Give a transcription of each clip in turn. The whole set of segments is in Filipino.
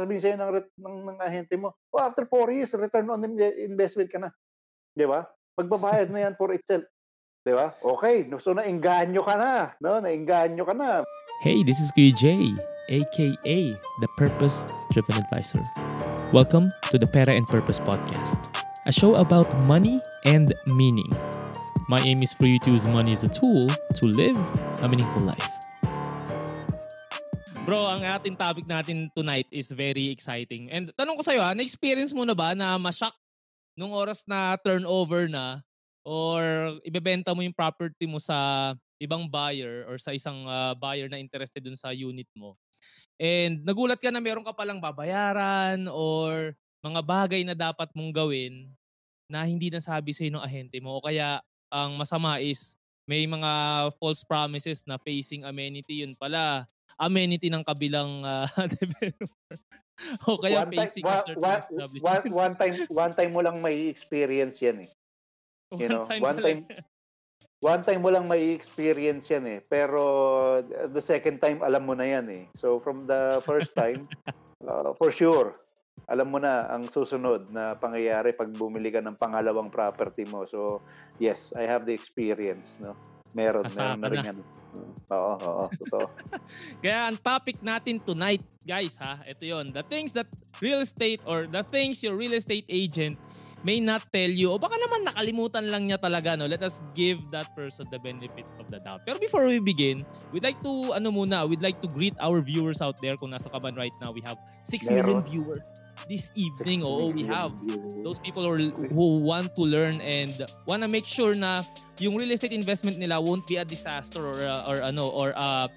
sasabihin sa'yo ng, ng, ng ahente mo, oh, after 4 years, return on investment ka na. Di ba? Magbabayad na yan for itself. Di ba? Okay, so nainganyo ka na. No? Nainganyo ka na. Hey, this is Kuya Jay, aka the Purpose Driven Advisor. Welcome to the Pera and Purpose Podcast, a show about money and meaning. My aim is for you to use money as a tool to live a meaningful life. Bro, ang ating topic natin tonight is very exciting. And tanong ko sa'yo, ha, na-experience mo na ba na ma-shock nung oras na turnover na or ibebenta mo yung property mo sa ibang buyer or sa isang uh, buyer na interested dun sa unit mo. And nagulat ka na meron ka palang babayaran or mga bagay na dapat mong gawin na hindi nasabi sa ng ahente mo o kaya ang masama is may mga false promises na facing amenity yun pala amenity ng kabilang uh, developer o kaya one facing time, one, one, one, time one time mo lang may experience yan eh You know, time one time one time mo lang may experience yan eh. Pero the second time alam mo na yan eh. So from the first time, uh, for sure, alam mo na ang susunod na pangyayari pag bumili ka ng pangalawang property mo. So yes, I have the experience, no. Meron, Kasama meron na rin yan. Oo, oo, totoo. Kaya ang topic natin tonight, guys, ha, ito yon The things that real estate or the things your real estate agent may not tell you, o baka naman nakalimutan lang niya talaga, no? Let us give that person the benefit of the doubt. Pero before we begin, we'd like to, ano muna, we'd like to greet our viewers out there. Kung nasa kaban right now, we have 6 million viewers this evening. Oo, we have those people who, who want to learn and wanna make sure na yung real estate investment nila won't be a disaster or, uh, or ano, or uh,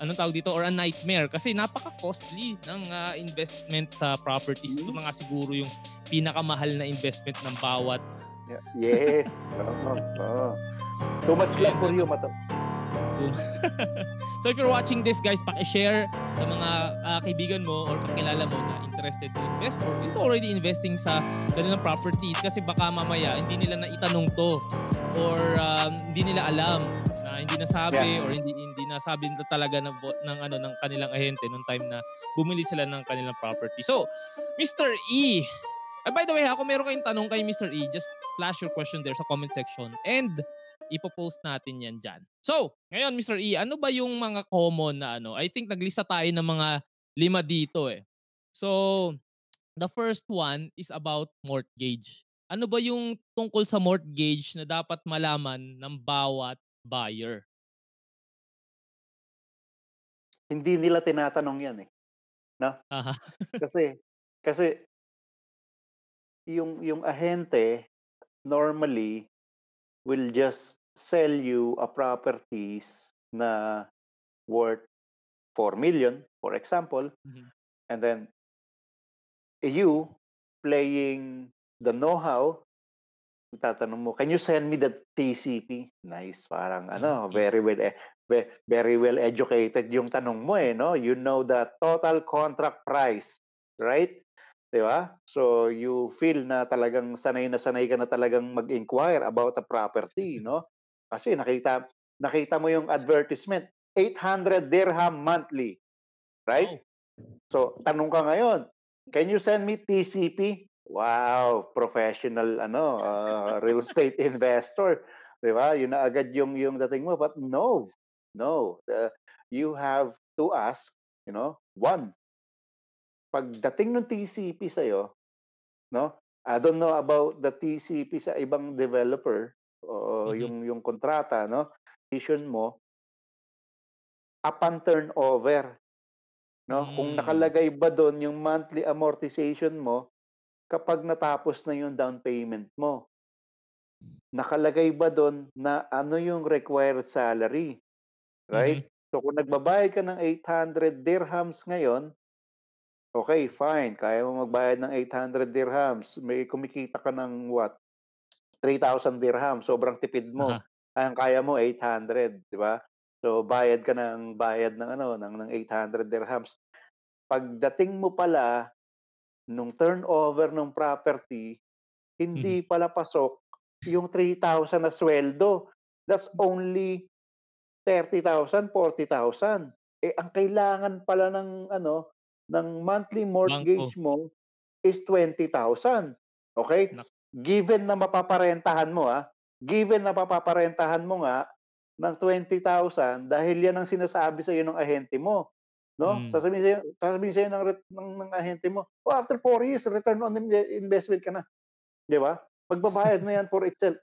anong tawag dito or a nightmare kasi napaka-costly ng uh, investment sa properties. Ito na nga siguro yung pinakamahal na investment ng bawat. Yes. oh, oh. Too much love for you, Mato. so if you're watching this guys, paki-share sa mga uh, kaibigan mo or kakilala mo na interested to invest or is already investing sa ganun ng properties kasi baka mamaya hindi nila na itanong to or um, hindi nila alam na hindi nasabi yeah. or hindi hindi nasabi nila talaga ng, ng ano ng kanilang ahente nung time na bumili sila ng kanilang property. So, Mr. E, Uh, by the way, ako meron kayong tanong kay Mr. E, just flash your question there sa comment section and ipopost natin yan dyan. So, ngayon Mr. E, ano ba yung mga common na ano? I think naglista tayo ng mga lima dito eh. So, the first one is about mortgage. Ano ba yung tungkol sa mortgage na dapat malaman ng bawat buyer? Hindi nila tinatanong yan eh. No? Aha. kasi kasi yung yung ahente normally will just sell you a properties na worth 4 million for example mm-hmm. and then you playing the know-how tatanong mo, can you send me the TCP? Nice, parang ano, mm-hmm. very well eh, very well educated yung tanong mo eh, no? You know the total contract price, right? 'Di ba? So you feel na talagang sanay na sanay ka na talagang mag-inquire about a property, no? Kasi nakita nakita mo yung advertisement, 800 dirham monthly. Right? So tanong ka ngayon, can you send me TCP? Wow, professional ano, uh, real estate investor. 'Di ba? Yun na agad yung yung dating mo, but no. No. Uh, you have to ask, you know, one, pagdating ng TCP sa iyo, no? I don't know about the TCP sa ibang developer o mm-hmm. yung yung kontrata, no? Vision mo upon turnover. No? Mm. Kung nakalagay ba doon yung monthly amortization mo kapag natapos na yung down payment mo. Nakalagay ba doon na ano yung required salary? Right? Mm-hmm. So kung nagbabayad ka ng 800 dirhams ngayon, Okay, fine. Kaya mo magbayad ng 800 dirhams. May kumikita ka ng what? 3,000 dirhams. Sobrang tipid mo. Uh-huh. Ang kaya mo 800, di ba? So bayad ka ng bayad ng ano ng ng 800 dirhams. Pagdating mo pala nung turnover ng property, hindi mm-hmm. pala pasok yung 3,000 na sweldo. That's only 30,000, 40,000. Eh ang kailangan pala ng ano ng monthly mortgage mo is 20,000. Okay? Given na mapaparentahan mo ah, given na mapaparentahan mo nga ng 20,000 dahil yan ang sinasabi sa iyo ng ahente mo. No? Mm. Sasabihin sa sasabihin sa ng, ng, ng ahente mo, oh, after 4 years, return on investment ka na. Di ba? Magbabayad na yan for itself.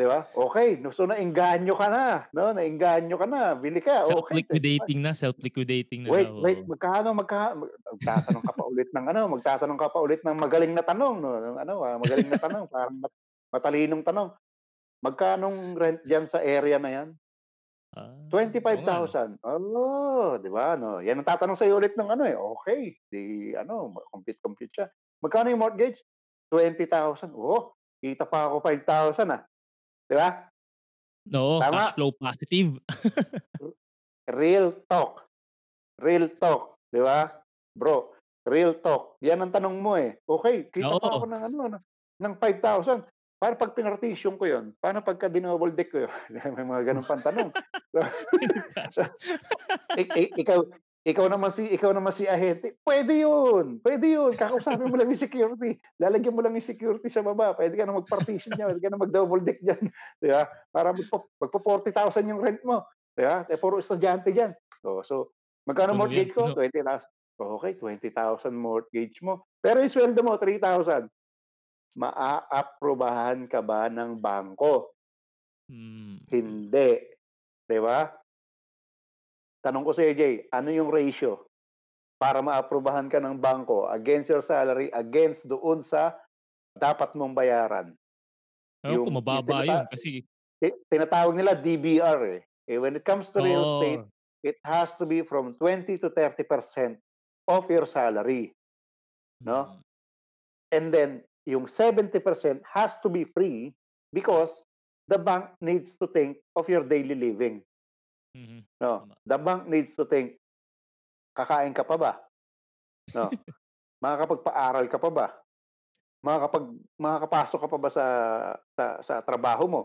'Di ba? Okay, so naengganyo ka na, no? Naengganyo ka na, bili ka. Okay. Self-liquidating na, self-liquidating na. Wait, daw. wait, magkano magka magtatanong ka pa ulit ng ano, magtatanong ka pa ulit ng magaling na tanong, no? Ano, ah, magaling na tanong, parang matalinong tanong. Magkano rent diyan sa area na 'yan? Ah, 25,000. Oh, 'di ba? No, yan ang tatanong sa iyo ulit ng ano eh. Okay, di ano, compute siya. Magkano yung mortgage? 20,000. Oh, kita pa ako 5,000 ah. Di ba? No, Tama. cash flow positive. real talk. Real talk. Di ba? Bro, real talk. Yan ang tanong mo eh. Okay, kita Oo. pa ako ng ano, ng 5,000. Para pag pinartition ko yon, paano pagka dinoble deck ko yun? May mga ganun pang tanong. ikaw, ikaw naman si ikaw naman si ahente. Pwede 'yun. Pwede 'yun. Kakausapin mo lang yung security. Lalagyan mo lang yung security sa baba. Pwede ka na mag-partition niya, pwede ka na mag-double deck diyan, 'di ba? Para magpo, magpo 40,000 yung rent mo, 'di ba? Eh puro estudyante diyan. So, so magkano ano mortgage ko? 20,000. Okay, 20,000 mortgage mo. Pero yung sweldo mo 3,000. Maaaprobahan ka ba ng bangko? Hmm. Hindi. 'Di ba? Tanong ko sa AJ, ano yung ratio para maaprubahan ka ng bangko against your salary, against doon sa dapat mong bayaran? Ewan yung, mababa yung yun kasi... Tinatawag nila DBR eh. eh when it comes to real oh. estate, it has to be from 20 to 30% of your salary. No? Mm. And then, yung 70% has to be free because the bank needs to think of your daily living. Mm-hmm. No, the bank needs to think, kakain ka pa ba? No. makakapagpa-aral ka pa ba? Makakapag makakapasok ka pa ba sa sa, sa trabaho mo?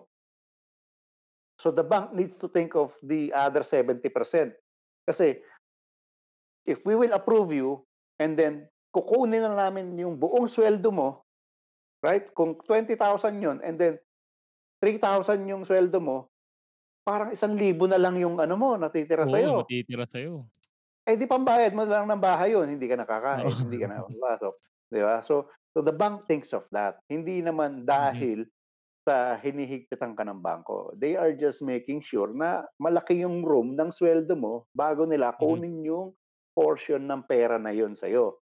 So the bank needs to think of the other 70%. Kasi if we will approve you and then kukunin na namin yung buong sweldo mo, right? Kung 20,000 yun and then 3,000 yung sweldo mo, parang isang libo na lang yung ano mo, natitira. Oo, natitira sa'yo. Eh di pambayad mo lang ng bahay yun, hindi ka nakakain, Oo. hindi ka nakapasok. Di ba? So, so the bank thinks of that. Hindi naman Mhm. dahil sa hinihigpitan ka ng bangko. They are just making sure na malaki yung room ng sweldo mo bago nila Mhm. kunin yung portion ng pera na yun sa'yo.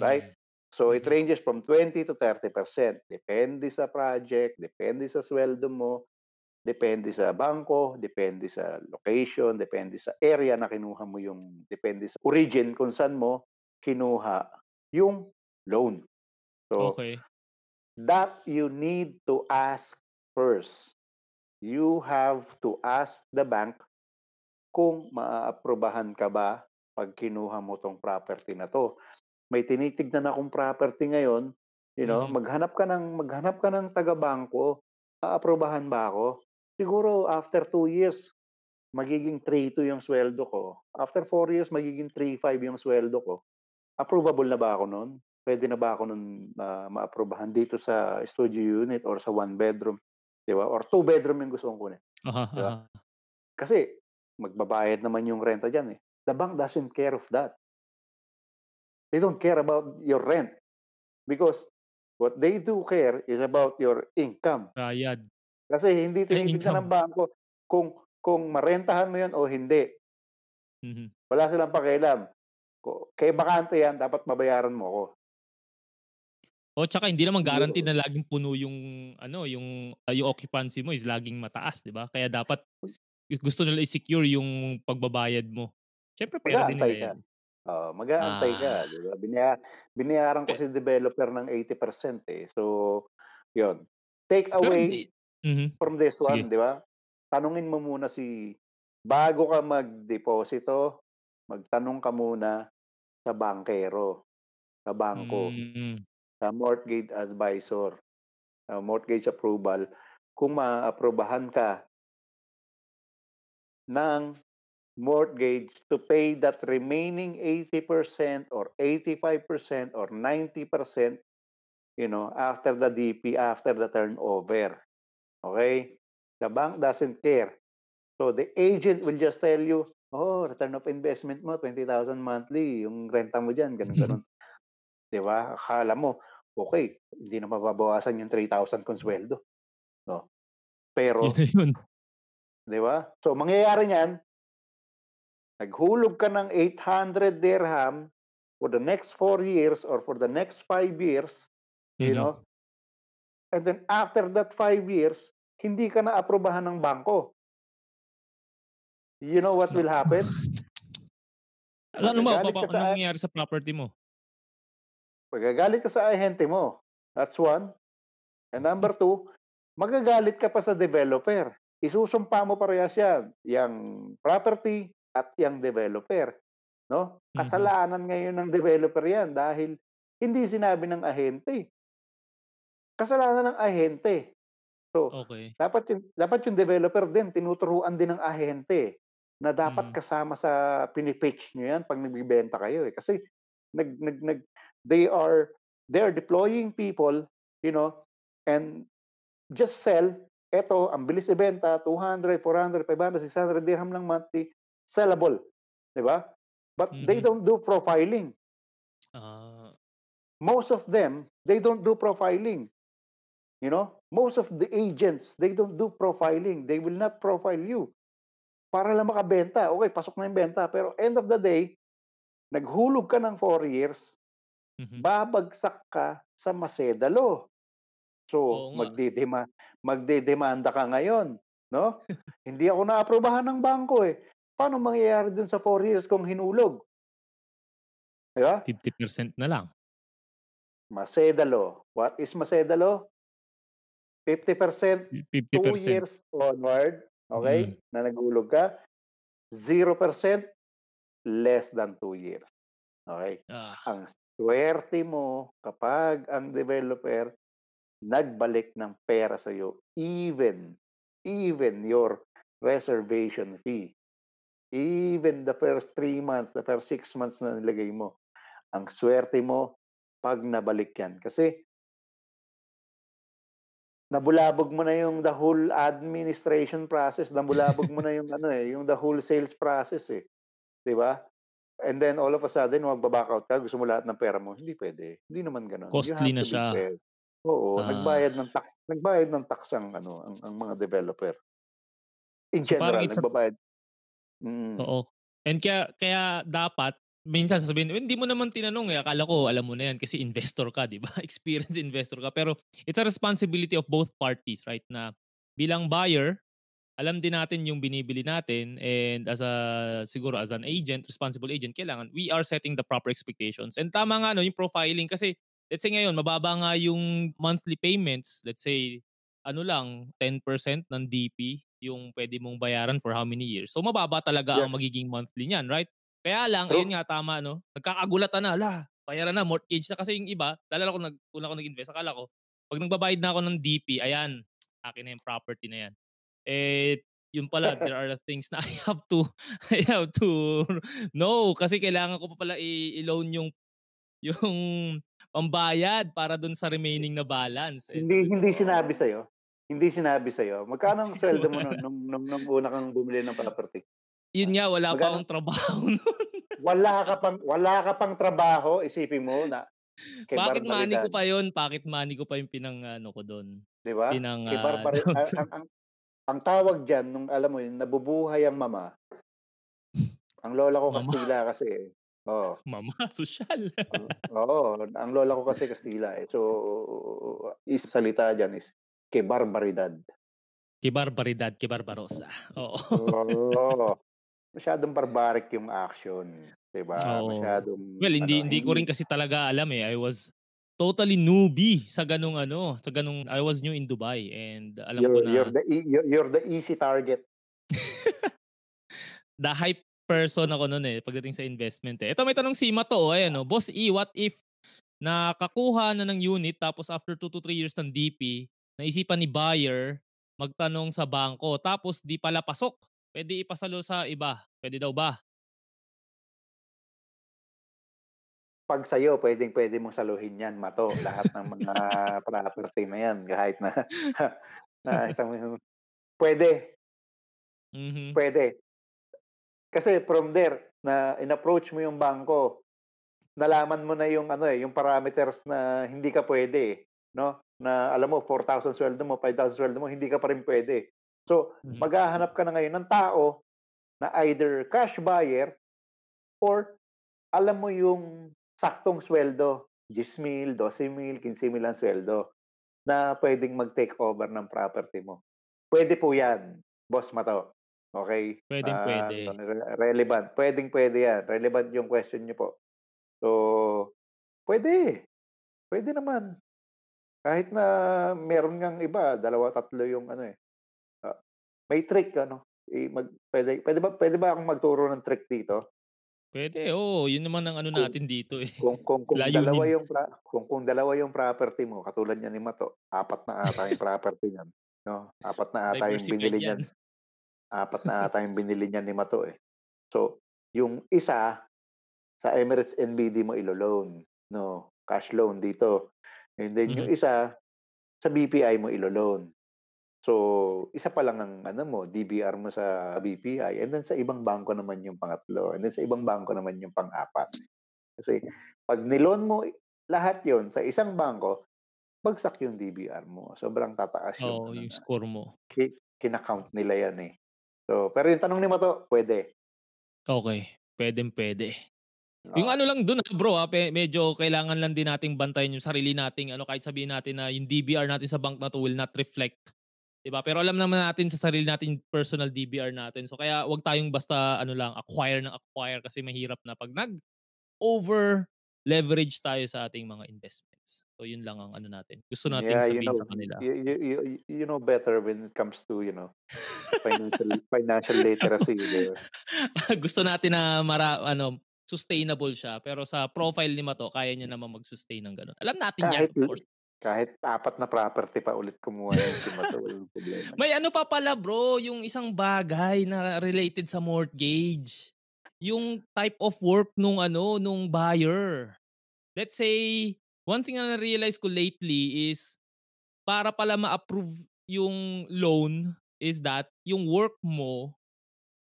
Right? Hmm. So it Mhm. ranges from 20 to 30%. Depende sa project, depende sa sweldo mo, Depende sa bangko, depende sa location, depende sa area na kinuha mo yung depende sa origin kung saan mo kinuha yung loan. So, okay. that you need to ask first. You have to ask the bank kung maaaprobahan ka ba pag kinuha mo tong property na to. May tinitignan akong property ngayon, you know, mm-hmm. maghanap ka ng maghanap ka ng taga-bangko, aaprobahan ba ako? Siguro after 2 years, magiging 3.2 yung sweldo ko. After 4 years, magiging 3.5 yung sweldo ko. Approvable na ba ako noon? Pwede na ba ako noon uh, ma-aprobahan dito sa studio unit or sa one bedroom? Di ba? Or two bedroom yung gusto kong kunin. Uh-huh, diba? uh-huh. Kasi magbabayad naman yung renta dyan eh. The bank doesn't care of that. They don't care about your rent. Because what they do care is about your income. Bayad. Kasi hindi tinitignan ng bangko kung kung marentahan mo 'yon o hindi. Mm-hmm. Wala silang pakialam. Kay bakante 'yan, dapat mabayaran mo ako. O tsaka hindi naman guaranteed na laging puno yung ano, yung uh, yung occupancy mo is laging mataas, 'di ba? Kaya dapat gusto nila i-secure yung pagbabayad mo. Siyempre pera din nila yan. Oo, mag-aantay ah. ka, 'di ba? Binaya, binayaran ko si developer ng 80% eh. So, 'yon. Take away Mhm. From this one. 'di ba? Tanungin mo muna si bago ka magdeposito, magtanong ka muna sa bankero, sa bangko, Mm. sa mortgage advisor, sa mortgage approval kung maaaprubahan ka ng mortgage to pay that remaining 80% or 85% or 90%, you know, after the DP, after the turnover. Okay? The bank doesn't care. So the agent will just tell you, oh, return of investment mo, 20,000 monthly, yung renta mo dyan, ganun, ganun. Di ba? Akala mo, okay, hindi na mababawasan yung 3,000 kung sweldo. No? Pero, Yun, di ba? So, mangyayari niyan, naghulog ka ng 800 dirham for the next 4 years or for the next 5 years, you Mhm. know, and then after that 5 years, hindi ka na aprobahan ng bangko. You know what will happen? Ano ka ano sa- mangyayari sa property mo? Magagalit ka sa ahente mo. That's one. And number two, magagalit ka pa sa developer. Isusumpa mo parehas yan. Yang property at yang developer. No? Mhm. Kasalanan ngayon ng developer yan dahil hindi sinabi ng ahente. Kasalanan ng ahente. So, Okay. dapat yung dapat yung developer din tinuturuan din ng ahente na dapat Mm. kasama sa pinipitch nyo yan pag nagbibenta kayo eh. Kasi nag nag nag they are they are deploying people, you know, and just sell eto ang bilis ibenta 200, 400, 500, 600 dirham lang monthly sellable, 'di ba? But they Mhm. don't do profiling. Ah, Most of them, they don't do profiling. You know, most of the agents, they don't do profiling. They will not profile you. Para lang makabenta. Okay, pasok na yung benta. Pero end of the day, naghulog ka ng 4 years, mhm. babagsak ka sa masedalo. So, Oo magdidema magdedemanda ka ngayon, no? Hindi ako naaprubahan ng bangko eh. Paano mangyayari dun sa 4 years kung hinulog? Di ba? 50% na lang. Masedalo. What is Masedalo? 50% 2 50%. years onward, okay, Mm. na naghulog ka. 0% less than 2 years. Okay? Ah, Ang swerte mo kapag ang developer nagbalik ng pera sa iyo even even your reservation fee even the first 3 months the first 6 months na nilagay mo ang swerte mo pag nabalik yan kasi nabulabog mo na yung the whole administration process, nabulabog mo na yung ano eh, yung the whole sales process eh. 'Di ba? And then all of a sudden, magba-back out ka, gusto mo lahat ng pera mo. Hindi pwede. Hindi naman ganoon. Costly na siya. fair. Oo, Ah. nagbayad ng tax, nagbayad ng tax ang ano, ang, ang mga developer. In So, general, it's a- nagbabayad. Mm. oo. And kaya, kaya dapat, minsan sasabihin, hindi mo naman tinanong eh. Akala ko, alam mo na yan kasi investor ka, di ba? Experienced investor ka. Pero it's a responsibility of both parties, right? Na bilang buyer, alam din natin yung binibili natin and as a siguro as an agent, responsible agent, kailangan we are setting the proper expectations. And tama nga no, yung profiling kasi let's say ngayon mababa nga yung monthly payments, let's say ano lang 10% ng DP yung pwede mong bayaran for how many years. So mababa talaga Yeah. ang magiging monthly niyan, right? Kaya lang, True. ayun nga tama no. Nagkakagulatan na, ala, bayaran na mortgage na kasi yung iba, lalo ko nag una ko nag-invest, akala ko pag nagbabayad na ako ng DP, ayan, akin na yung property na yan. Eh, yun pala, there are things na I have to, I have to know. Kasi kailangan ko pa pala i-loan yung, yung pambayad para dun sa remaining na balance. Eh, Hindi ko, hindi sinabi sa Hindi sinabi sa Magkano ang sweldo mo nung, nung, nung, nung una kang bumili ng property? Yun nga, wala pa Magkano? akong trabaho nun. Wala ka pang wala ka pang trabaho, isipin mo na Pocket money ko pa yun. Pocket money ko pa yung pinang ano ko doon. 'di ba? Pinang Kay ah, barbari ang, ang, ang, ang tawag diyan nung alam mo yun, nabubuhay ang mama. Ang lola ko Mama. Kastila kasi eh. Oo. mama, social. Oo, ang lola ko kasi Kastila eh. So, is salita diyan is kay barbaridad. Kibarbaridad, kibarbarosa. Oo. Oo. Masyadong barbaric yung action, 'di ba? Oo. Masyadong Well, hindi ano, hindi ko rin kasi talaga alam eh. I was totally newbie sa ganung ano, sa ganung I was new in Dubai and alam you're, ko na you're the e- you're, you're the easy target. the hype person ako noon eh pagdating sa investment eh. Ito may tanong si Mato, ayan oh. Boss E, what if nakakuha na ng unit tapos after 2 to 3 years ng DP, naisipan ni buyer magtanong sa bangko tapos di pala pasok. Pwede ipasalo sa iba. Puwede daw ba? 'Pag sa'yo puwedeng-puwede mong saluhin 'yan, Mato, lahat ng mga property na 'yan kahit na yung puwede. Mhm. Puwede. Kasi from there na in-approach mo yung bangko, nalaman mo na yung ano, eh, yung parameters na hindi ka puwede, eh, 'no? Na alam mo 4,000 sweldo mo, 5,000 sweldo mo, hindi ka pa rin puwede. So, Mhm. maghahanap ka na ngayon ng tao na either cash buyer or alam mo yung saktong sweldo, 10,000, 12,000, 15,000 ang sweldo na puwedeng mag-take over ng property mo. Puwede po 'yan, Boss Mato, okey? Ah, Puwedeng-puwede. re relevant, puwedeng-puwede 'yan, relevant yung question niyo po. So, puwede, puwede naman. Kahit na meron ngang iba, dalawa, tatlo yung ano, eh, may trick ano, eh, mag puwede puwede ba puwede ba akong magturo ng trick dito? Puwede, oo, yun naman ang ano Kung natin dito, eh, kung kung kung dalawa yung pra kung kung dalawa yung property mo katulad niyan ni Mato, 4 na ata yung property niyan, 'no? 4 na ata yung binili 'yan. niyan. 4 na ata yung binili niyan ni Mato, eh. So, yung isa sa Emirates NBD mo ilo-loan, 'no, cash loan dito. And then yung Mhm. isa sa BPI mo ilo-loan. So, isa pa lang ang ano mo, DBR mo sa BPI and then sa ibang bangko naman yung pangatlo and then sa ibang bangko naman yung pang-apat. Kasi 'pag ni-loan mo lahat yun sa isang bangko, bagsak yung DBR mo. Sobrang tataas yung ano yung na score mo. ki kina-count nila yan, eh. So, pero yung tanong ni Mato, puwede. Okey, puwedeng-puwede. Yung Oo. ano lang dun, ah, bro, ah, pe medyo kailangan lang din nating bantayan yung sarili nating ano, kahit sabihin natin na yung DBR natin sa bank na 'to will not reflect, 'di ba? Pero alam naman natin sa sarili nating personal DBR natin. So, kaya 'wag tayong basta ano lang, acquire ng acquire kasi mahirap na 'pag nag-over-leverage tayo sa ating mga investments. So, yun lang ang ano natin, gusto nating Yeah, you sabihin know sa kanila. you you you you know better when it comes to, you know, financial financial literacy? Gusto natin na mara ano, sustainable siya, pero sa profile ni Mato kaya niya namang mag-sustain ng gano'n. Alam natin 'yan, Kahit of course. Kahit 4 na property pa ulit kumuha yan si Mato, walang problema. May ano pa pala bro, yung isang bagay na related sa mortgage. Yung type of work nung ano, nung buyer. Let's say, one thing na na-realize ko lately is para pala ma-approve yung loan is that yung work mo,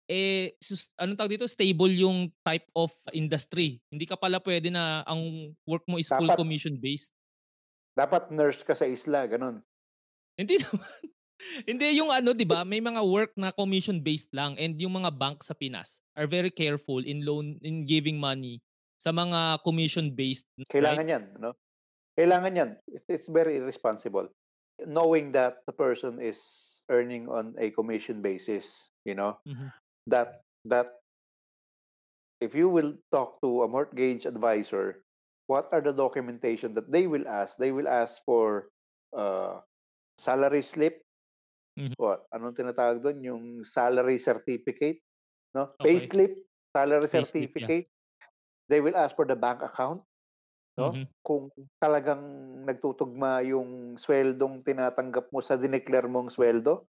eh, sus anong tawag dito, stable yung type of industry. Hindi ka pala puwede na ang work mo is full Dapat commission based. Dapat nurse ka sa isla, gano'n. Hindi naman. Hindi yung ano 'di ba, may mga work na commission based lang and yung mga bank sa Pinas are very careful in loan in giving money sa mga commission based, right? Kailangan yan, ano? Kailangan yan. It it's very irresponsible. Knowing that the person is earning on a commission basis, you know, Mhm. that that if you will talk to a mortgage advisor, what are the documentation that they will ask? They will ask for, uh, salary slip. Mhm. What, anong tinatawag dun, yung salary certificate, 'no? Okey. Payslip, salary Payslip, yeah. certificate. They will ask for the bank account, 'no? Mhm. Kung talagang nagtutugma yung sweldong tinatanggap mo sa dineclare mong sweldo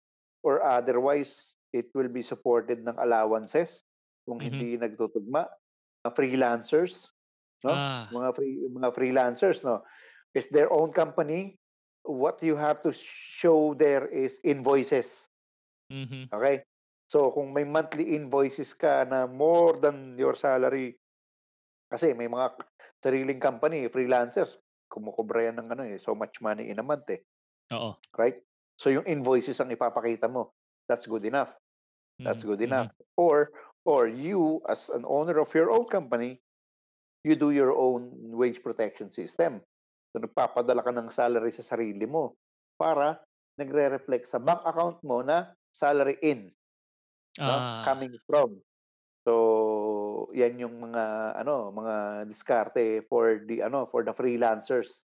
or otherwise it will be supported ng allowances kung Mhm. hindi nagtutugma. Freelancers, 'no? Ah. Mga free mga freelancers, 'no? It's their own company. What you have to show there is invoices. Mhm. Okey? So, kung may monthly invoices ka na more than your salary kasi may mga sariling company, freelancers, kumokobra yan ng ano, eh, so much money in a month, eh. Oo. Right? So, yung invoices ang ipapakita mo. That's good enough. That's Mhm, good mhm. enough. Or or you as an owner of your own company, you do your own wage protection system. So, nagpapadala ka ng salary sa sarili mo para nagre-reflect sa bank account mo na salary in, 'no, Ah. coming from. So, yan yung mga ano, mga diskarte for the ano, for the freelancers.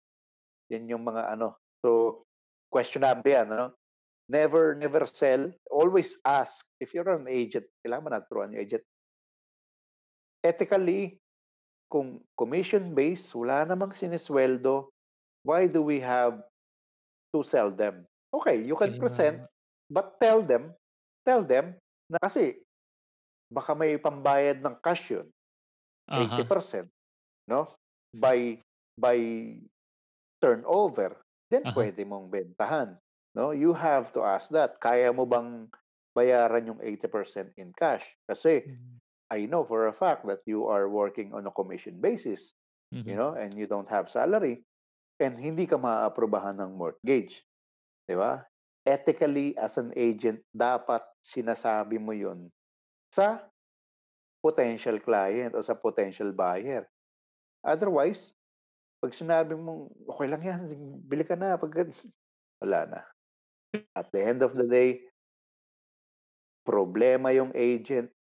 Yan yung mga ano, so questionable yan, ano? Never never sell, always ask. If you're an agent, kailangan mo na turuan yung agent. Ethically, kung commission based, wala namang sinesweldo, why do we have to sell them? Okay, you can present, but tell them tell them na kasi baka may pambayad ng cash yun. Uh-huh. 80%, no? By by turnover, then uh-huh. pwede mong bentahan. No, you have to ask that. Kaya mo bang bayaran yung 80% in cash? Kasi mm-hmm. I know for a fact that you are working on a commission basis, mm-hmm. you know, and you don't have salary and hindi ka maaaprobahan ng mortgage. 'Di ba? Ethically as an agent, dapat sinasabi mo 'yon sa potential client o sa potential buyer. Otherwise, pag sinabi mo, okay lang yan, bili ka na, pag wala na. At the end of the day, problema yung agent,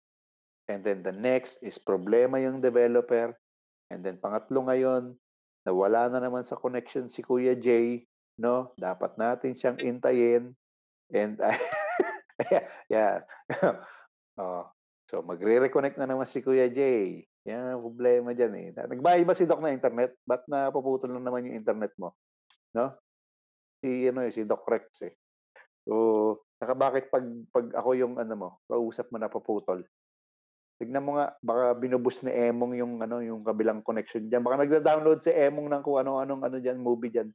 and then the next is problema yung developer, and then pangatlo ngayon, nawala na naman sa connection si Kuya Jay, no? Dapat natin siyang intayin. And yeah, yeah. oh, so magre-reconnect na naman si Kuya Jay. Yan ang problema diyan eh. Nagbayad ba si Doc na internet? Ba't napuputol lang naman yung internet mo? No? Si ano eh, si Doc Rex eh. So, saka bakit pag, pag ako yung ano mo, kausap mo na paputol? Tignan mo nga, baka binubus ni Emong yung ano, yung kabilang connection diyan. Baka nagda-download si Emong ng kung ano-anong ano diyan, movie diyan.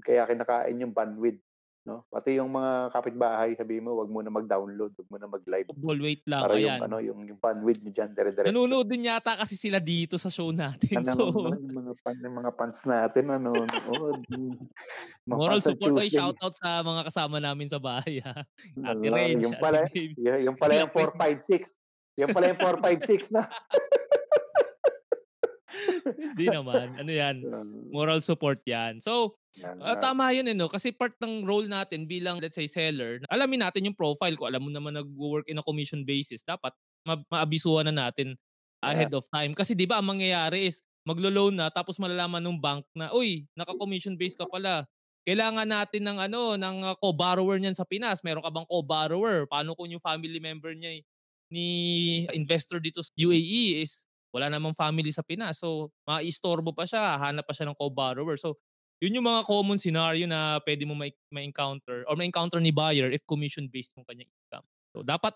Kaya kinakain yung bandwidth. No? Pati yung mga kapitbahay, sabi mo, wag mo na mag-download, wag mo na mag-live. Ball wait lang, Para ayan. yung, ano, yung, yung bandwidth niyo dyan, dire-diretso. Nanonood din yata kasi sila dito sa show natin. Ano, so, ano, mga, fan, mga fans natin, ano, oh, Moral support ay shoutout sa mga kasama namin sa bahay. Ha? Ate Reg, yung pala, yung, yung pala yung 456. Yung pala yung 456 na. Hindi naman. Ano yan? Moral support yan. So, uh, tama yun eh, no? Kasi part ng role natin bilang, let's say, seller, alamin natin yung profile ko. Alam mo naman nag-work in a commission basis. Dapat ma- maabisuhan na natin ahead yeah. of time. Kasi di ba ang mangyayari is, maglo-loan na tapos malalaman ng bank na, uy, naka-commission base ka pala. Kailangan natin ng ano, ng uh, co-borrower niyan sa Pinas. Meron ka bang co-borrower? Paano kung yung family member niya ni investor dito sa UAE is wala namang family sa Pinas. So, maistorbo pa siya, hanap pa siya ng co-borrower. So, yun yung mga common scenario na pwede mo ma-encounter or ma-encounter ni buyer if commission-based yung kanyang income. So, dapat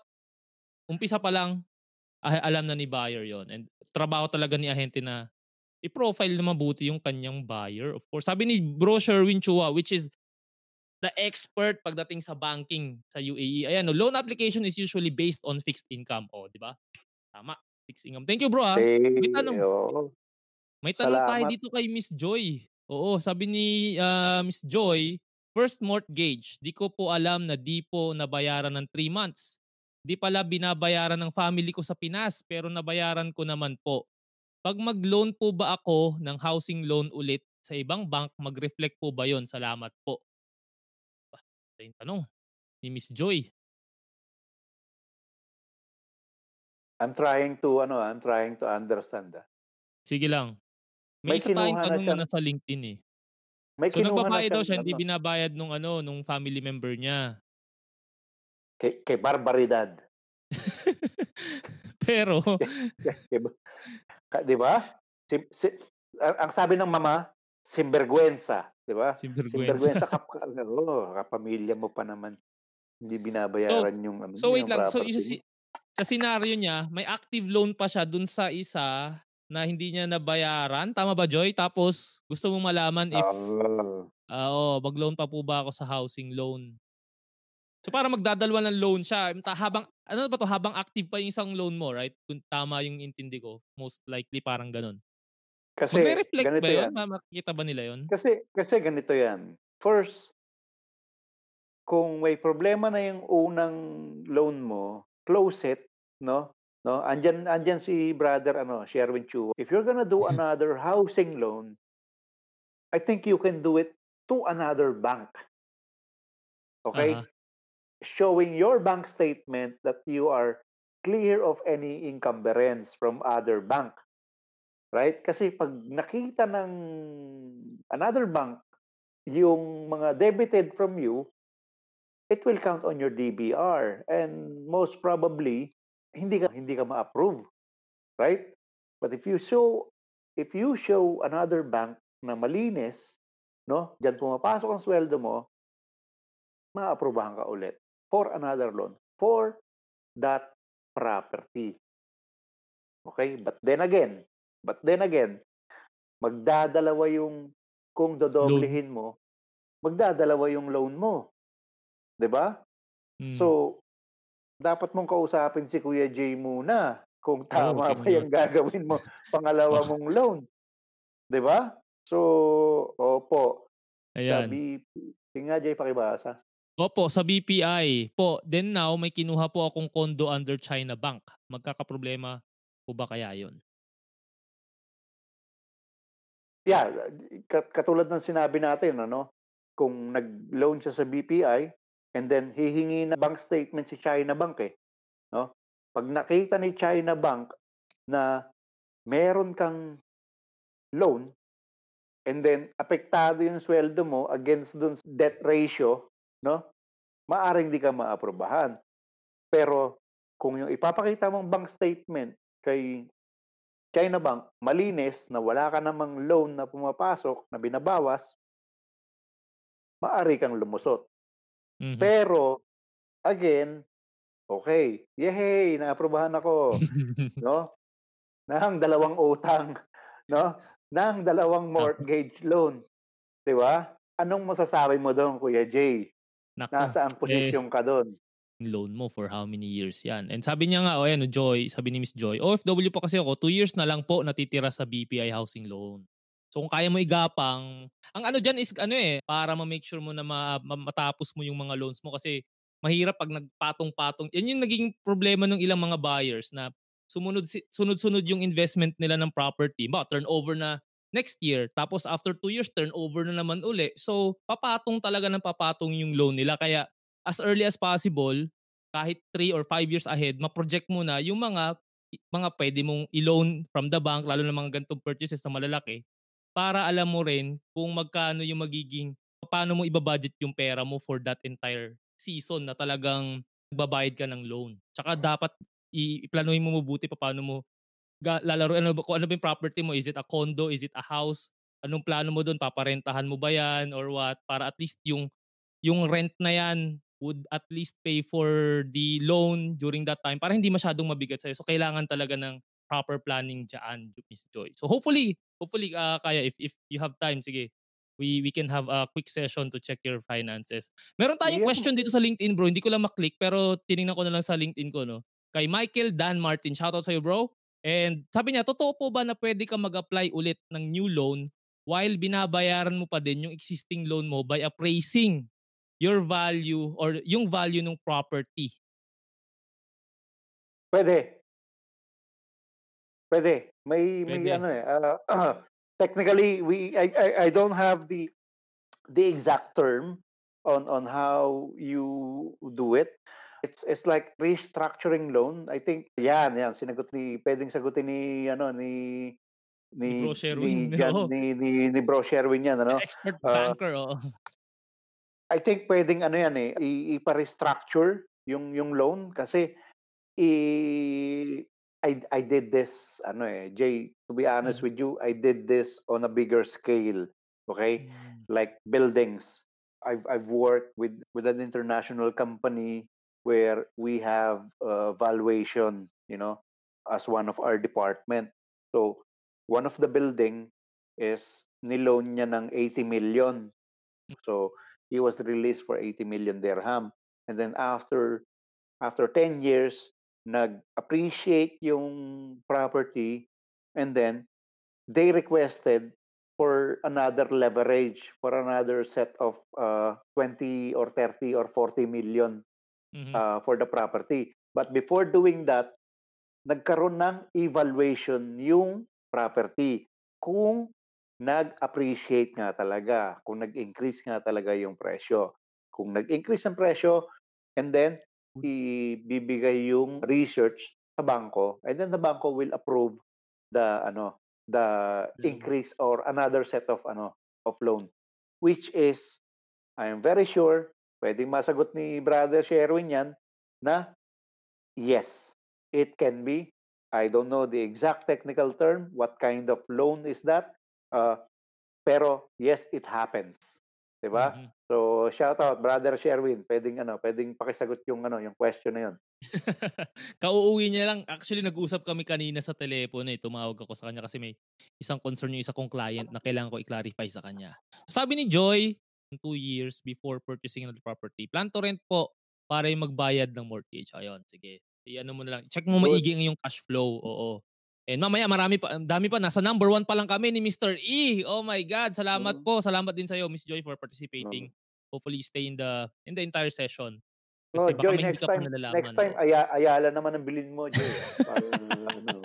umpisa pa lang, ah, alam na ni buyer yon And trabaho talaga ni ahente na i-profile na mabuti yung kanyang buyer. Of course, sabi ni Bro Sherwin Chua, which is the expert pagdating sa banking sa UAE. Ayan, no, loan application is usually based on fixed income. O, oh, di ba? Tama. Fixed income. Thank you, bro. Ah. May tanong. Oh. May tanong Salamat. tayo dito kay Miss Joy. Oo, sabi ni uh, Miss Joy, first mortgage, di ko po alam na di po nabayaran ng 3 months. Di pala binabayaran ng family ko sa Pinas, pero nabayaran ko naman po. Pag mag-loan po ba ako ng housing loan ulit sa ibang bank, mag-reflect po ba yon? Salamat po. Yung tanong ni Miss Joy. I'm trying to ano, I'm trying to understand. Ah. Sige lang. May, May isa tayong tanong na, na sa LinkedIn eh. May so nagbabayad daw siya, hindi ano. binabayad nung ano, nung family member niya. Kay, kay barbaridad. Pero, di ba? Si, si, ang, ang sabi ng mama, simbergwensa, di ba? Simbergwensa. Simbergwensa kap, oh, kapamilya mo pa naman. Hindi binabayaran so, yung ano. So wait lang, so isa si sa senaryo niya, may active loan pa siya dun sa isa na hindi niya nabayaran. Tama ba, Joy? Tapos, gusto mong malaman if, uh, uh, oh, mag-loan pa po ba ako sa housing loan? So, para magdadalwa ng loan siya, habang, ano ba to, habang active pa yung isang loan mo, right? Kung tama yung intindi ko, most likely parang ganun. Kasi, Magre-reflect ba yun? Yan. Makikita ba nila yun? Kasi, kasi ganito yan. First, kung may problema na yung unang loan mo, close it, no? No, andyan andyan si brother ano, Sherwin Chu. If you're gonna do another housing loan, I think you can do it to another bank. Okay? Uh-huh. Showing your bank statement that you are clear of any encumbrance from other bank. Right? Kasi pag nakita ng another bank yung mga debited from you, it will count on your DBR and most probably hindi ka hindi ka ma-approve right but if you show if you show another bank na malinis no diyan pumapasok ang sweldo mo ma-approvehan ka ulit for another loan for that property. Okay? But then again, but then again, magdadalawa yung kung dodoblehin mo, magdadalawa yung loan mo. 'Di ba? Hmm. So, dapat mong kausapin si Kuya Jay muna kung tama ba yung gagawin mo, pangalawa mong loan. 'Di ba? So, opo. Sa Ayan. BP sige nga Jay pakibasa. Opo, sa BPI po. Then now may kinuha po akong condo under China Bank. Magkakaproblema po ba kaya yun? Yeah, kat katulad ng sinabi natin ano, kung nag-loan siya sa BPI and then hihingi ng bank statement si China Bank, eh, 'no? 'Pag nakita ni China Bank na meron kang loan and then apektado yung sweldo mo against dun debt ratio, 'no, maaaring di ka maaprubahan. Pero kung yung ipapakita mong bank statement kay China Bank malinis na wala ka namang loan na pumapasok na binabawas maaari kang lumusot. Mhm. Pero again, okey, yehey naaprubahan ako, 'no, ng dalawang utang, 'no, ng dalawang mortgage loan, 'di ba? Anong masasabi mo dun Kuya Jay? Naku, Nasaang eh posisyon ka dun? Loan mo for how many years 'yan. And sabi niya nga, oh ayan, Joy, sabi ni Miss Joy, "OFW po kasi ako, 2 years na lang po natitira sa BPI housing loan." So kung kaya mo igapang ang ano diyan is ano, eh, para ma-make sure mo na ma ma matapos mo yung mga loans mo kasi mahirap 'pag nagpatong-patong 'yan yung naging problema ng ilang mga buyers na sumunod sunod-sunod yung investment nila ng property. Halimbawa, turnover na next year, tapos after 2 years turnover na naman uli. So papatong talaga ng papatong yung loan nila kaya as early as possible, kahit 3 or 5 years ahead, ma-project mo na yung mga mga puwede mong i-loan from the bank lalo na mga ganitong purchases na malalaki, para alam mo rin kung magkano yung magiging papaano mo iba-budget yung pera mo for that entire season na talagang magbabayad ka ng loan. Tsaka dapat i planuhin mo mabuti papaano mo ga lalaruin. Ano kung ano ba yung property mo, is it a condo, is it a house, anong plano mo dun, paparentahan mo ba 'yan or what, para at least yung yung rent na 'yan would at least pay for the loan during that time para hindi masyadong mabigat sa'yo. So kailangan talaga ng proper planning diyaan, Miss Joy. So hopefully, hopefully, ah, kaya if if you have time, sige, we we can have a quick session to check your finances. Meron tayong Yeah. question dito sa LinkedIn bro, hindi ko lang ma-click pero tiningnan ko na lang sa LinkedIn ko 'no. Kay Michael Dan Martin, shoutout sa'yo bro. And sabi niya, totoo po ba na puwede kang mag-apply ulit ng new loan while binabayaran mo pa din yung existing loan mo by appraising your value or yung value nung property? Puwede. Puwede. May may Puwede. ano, eh, ah, technically we I I I don't have the the exact term on on how you do it. It's it's like restructuring loan. I think 'yan, 'yan sinagot ni puwedeng sagutin ni ano ni Ni ni Bro ni Sherwin, Jan oo. ni ni ni Bro Sherwin 'yan ano. Expert Ah banker, oo. I think puwedeng ano 'yan, eh, i ipa-restructure yung yung loan kasi i I I did this ano, eh, Jay, to be honest Mhm. with you, I did this on a bigger scale, okay? Hmm. Like buildings. I've I've worked with with an international company where we have, uh, valuation, you know, as one of our department. So, one of the building is ni-loan niya ng 80,000,000. So, he was released for 80,000,000 dirham. And then after after 10 years, nag-appreciate yung property and then they requested for another leverage, for another set of, uh, 20 or 30 or 40,000,000, Mhm. uh, for the property. But before doing that, nagkaroon ng evaluation yung property kung nag-appreciate nga talaga, kung nag-increase nga talaga yung presyo. Kung nag-increase ang presyo and then ibibigay yung research sa bangko and then the bangko will approve the ano, the Loan. increase or another set of ano, of loan. Which is, I am very sure puwedeng masagot ni Brother Sherwin 'yan na, yes, it can be. I don't know the exact technical term, what kind of loan is that, uh, pero yes, it happens, 'di ba? Mhm. So, shout out brother Sherwin, pwedeng ano, pwedeng pakisagot yung ano, yung question na yun. Kauuwi niya lang. Actually, nag-usap kami kanina sa telepono eh. Tumawag ako sa kanya kasi may isang concern yung isa kong client na kailangan ko i-clarify sa kanya. Sabi ni Joy, two years before purchasing the property, plan to rent po para yung magbayad ng mortgage. Ayun, sige. I-ano mo na lang. Check mo maigi yung cash flow. Oo. And mamaya marami pa, dami pa. Nasa number one pa lang kami ni Mr. E. Oh my God. Salamat mm. po. Salamat din sa iyo, Miss Joy, for participating. Mm. Hopefully stay in the in the entire session. Kasi oh, Joy, next time, next time, aya, Ayala naman ang bilin mo, Joy. Parang, ano,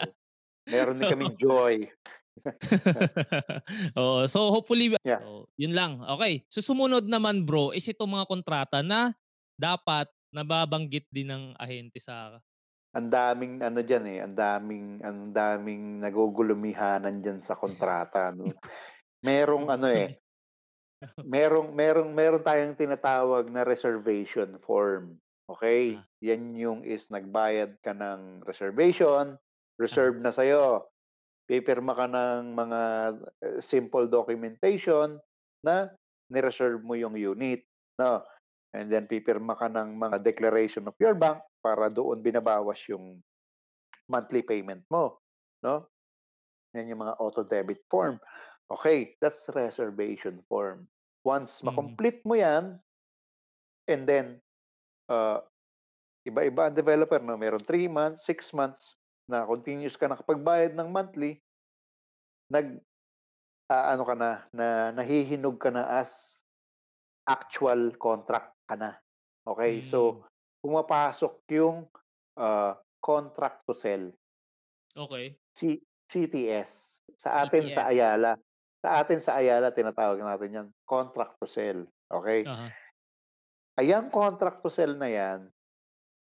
meron din kaming Joy. oh, so hopefully yeah. so, yun lang. Okay. So sumunod naman bro is itong mga kontrata na dapat nababanggit din ng ahente sa ang daming ano diyan eh, ang daming ang daming nagugulumihanan diyan sa kontrata no. Merong ano eh, merong merong meron tayong tinatawag na reservation form. Okay? Ah. Yan yung is nagbayad ka ng reservation, reserve ah. na sa'yo. Pipirma ka ng mga eh, simple documentation na ni-reserve mo yung unit. No? And then pipirma ka ng mga declaration of your bank para doon binabawas yung monthly payment mo, no? Yan yung mga auto debit form. Okay, that's reservation form. Once mm-hmm. makomplete mo 'yan, and then uh, iba-iba ang developer no, meron 3 months, 6 months na continuous ka nakapagbayad ng monthly, nag uh, ano ka na, na nahihinog ka na as actual contract ka na. Okay? Mm. So, pumapasok yung uh, contract to sell. Okay. C- CTS. Sa atin CTS. sa Ayala. Sa atin sa Ayala, tinatawag natin yan, contract to sell. Okay? Uh-huh. Ayang contract to sell na yan,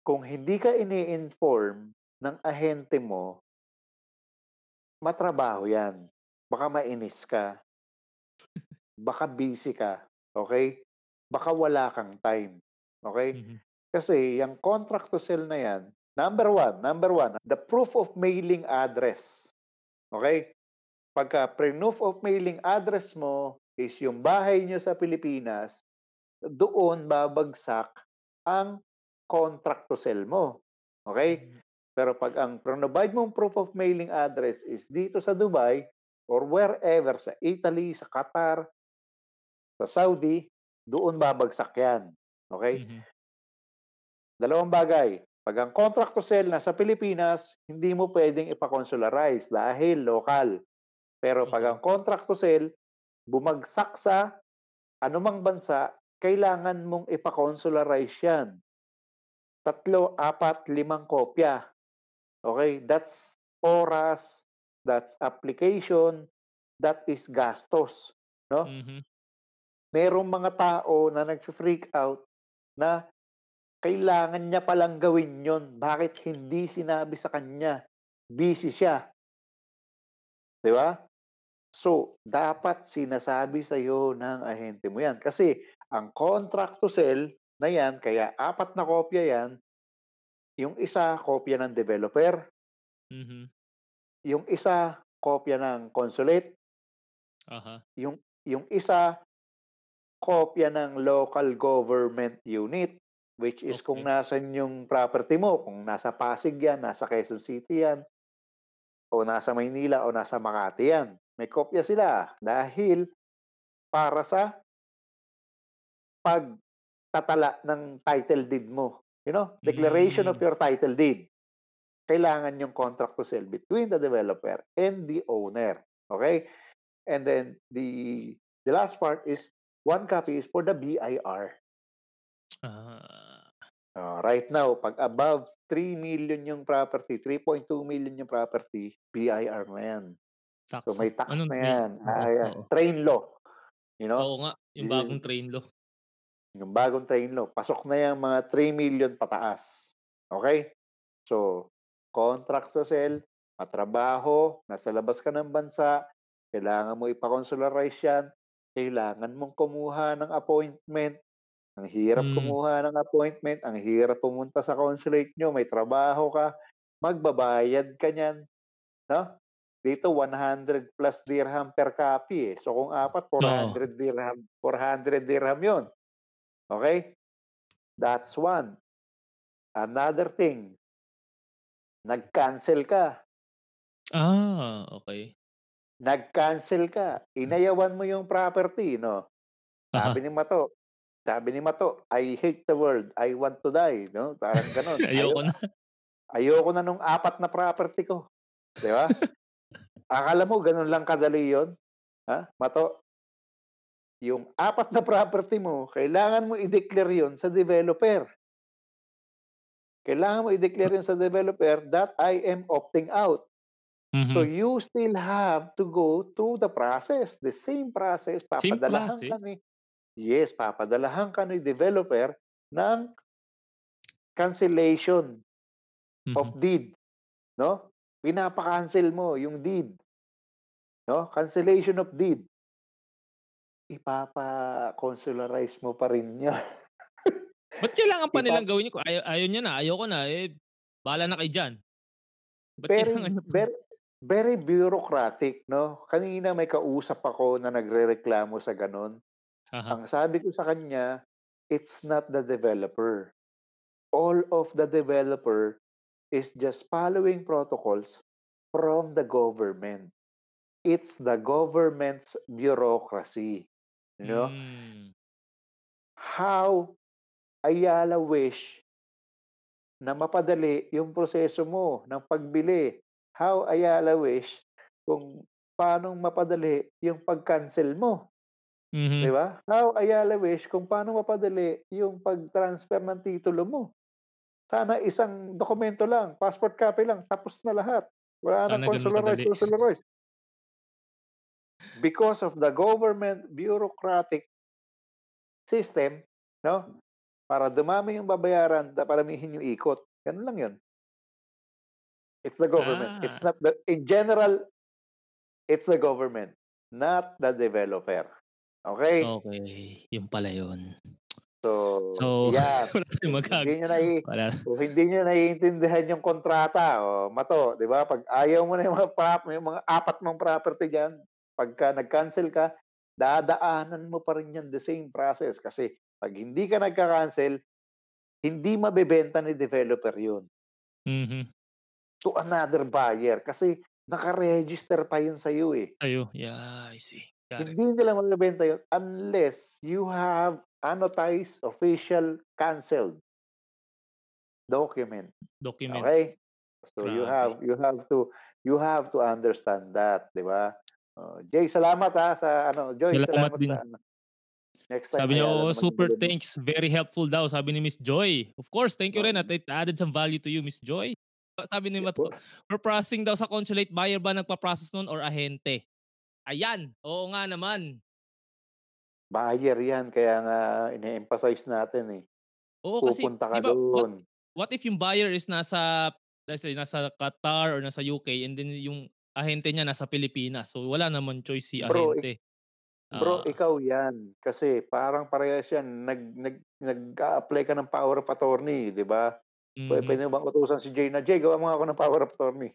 kung hindi ka ini-inform ng ahente mo, matrabaho yan. Baka mainis ka. Baka busy ka. Okay? Baka wala kang time. Okay? Mm-hmm. Kasi yung contract to sell na yan, number one, number one, the proof of mailing address. Okay? Pagka proof of mailing address mo is yung bahay nyo sa Pilipinas, doon babagsak ang contract to sell mo. Okay? Mm-hmm. Pero pag ang provide mong proof of mailing address is dito sa Dubai or wherever, sa Italy, sa Qatar, sa Saudi, doon babagsak yan. Okay? Mm-hmm. Dalawang bagay. Pag ang contract to sell nasa Pilipinas, hindi mo pwedeng ipakonsularize dahil local. Pero pag ang contract to sell, bumagsak sa anumang bansa, kailangan mong ipakonsularize yan. Tatlo, apat, limang kopya. Okay? That's oras, that's application, that is gastos. No? Mm-hmm merong mga tao na nag-freak out na kailangan niya palang gawin yon. Bakit hindi sinabi sa kanya? Busy siya. Di ba? So, dapat sinasabi sa iyo ng ahente mo yan. Kasi ang contract to sell na yan, kaya apat na kopya yan, yung isa, kopya ng developer. Mm-hmm. Yung isa, kopya ng consulate. Uh-huh. Yung, yung isa, kopya ng local government unit which is okay. kung nasan yung property mo, kung nasa Pasig yan, nasa Quezon City yan, o nasa Maynila o nasa Makati yan. May kopya sila dahil para sa pagtatala ng title deed mo. You know, declaration mm. of your title deed. Kailangan yung contract to sell between the developer and the owner. Okay? And then the the last part is One copy is for the BIR. Uh, uh, right now, pag above 3 million yung property, 3.2 million yung property, BIR na yan. Tax. So may tax Anong na yan. Ah, yan. Train law. You know? Oo nga, yung bagong train law. Yung bagong train law. Pasok na yung mga 3 million pataas. Okay? So, contract sa sell, matrabaho, nasa labas ka ng bansa, kailangan mo ipakonsularize yan, kailangan mong kumuha ng appointment. Ang hirap mm. kumuha ng appointment, ang hirap pumunta sa consulate nyo, may trabaho ka, magbabayad ka niyan. No? dito 100 plus dirham per copy eh. So kung apat, 400 Oo. dirham, 400 dirham yon. Okay? That's one. Another thing, nag-cancel ka. Ah, okay. Nag-cancel ka. Inayawan mo yung property, no? Sabi ni Mato, sabi ni Mato, I hate the world. I want to die, no? Parang ganun. Ayoko na. Ayoko na nung apat na property ko. Di ba? Akala mo ganun lang kadali yon? Ha? Mato, yung apat na property mo, kailangan mo i-declare yon sa developer. Kailangan mo i-declare yun sa developer that I am opting out. Mm-hmm. So you still have to go through the process, the same process. Papadalahan same process? ka ni, yes, papadalahan ka ni developer ng cancellation mm-hmm. of deed. No? pinapa-cancel mo yung deed. No? Cancellation of deed. Ipapa-consularize mo pa rin niya. Ba't kailangan pa nilang gawin yun? Ayaw, ayaw niya na, ayaw ko na. Eh, bahala na kay dyan. Ba't very, very, very bureaucratic, no? Kanina may kausap ako na nagre-reklamo sa ganun. Aha. Ang sabi ko sa kanya, it's not the developer. All of the developer is just following protocols from the government. It's the government's bureaucracy. You know? Mm. How Ayala wish na mapadali yung proseso mo ng pagbili. How Ayala wish kung paano mapadali yung pag-cancel mo. Mm-hmm. Di ba? How Ayala wish kung paano mapadali yung pag-transfer ng titulo mo. Sana isang dokumento lang, passport copy lang, tapos na lahat. Wala nang consularize, consularize. Because of the government bureaucratic system, no? Para dumami yung babayaran, paramihin yung ikot. Ganun lang yun. It's the government. Ah. It's not the, in general, it's the government, not the developer. Okay? Okay. Yung pala yun. So, so yeah. wala tayong magag- hindi nyo na, wala. Kung hindi nyo naiintindihan yung kontrata, o, mato, di ba? Pag ayaw mo na yung mga, prop, yung mga apat mong property dyan, pagka nag-cancel ka, dadaanan mo pa rin yan the same process. Kasi pag hindi ka nagka-cancel, hindi mabebenta ni developer yun. Mm-hmm. To another buyer. Kasi naka-register pa yun sa iyo eh. Sa iyo. Yeah, I see. Got hindi it. nila mabebenta yun unless you have annotized official canceled document. Document. Okay? So Grabe. you have you have to you have to understand that, 'di ba? Uh, Jay, salamat ha sa ano, Joy, salamat, salamat din. sa ano. Next time. Sabi niya, oh, super thanks. Very helpful daw. Sabi ni Miss Joy. Of course, thank you oh. rin at it added some value to you, Miss Joy. Sabi ni Mato, for processing daw sa consulate, buyer ba nagpa-process nun or ahente? Ayan, oo nga naman. Buyer yan, kaya nga ine-emphasize natin eh. Oo, kasi Pupunta ka diba, doon. What, what if yung buyer is nasa, let's say, nasa Qatar or nasa UK and then yung ahente niya nasa Pilipinas. So wala naman choice si ahente. Bro, uh, ikaw yan. Kasi parang parehas yan. Nag, nag, nag-apply ka ng power of attorney, di ba? Mm-hmm. Pwede bang utusan si Jay na, Jay, gawa mo ako ng power of attorney.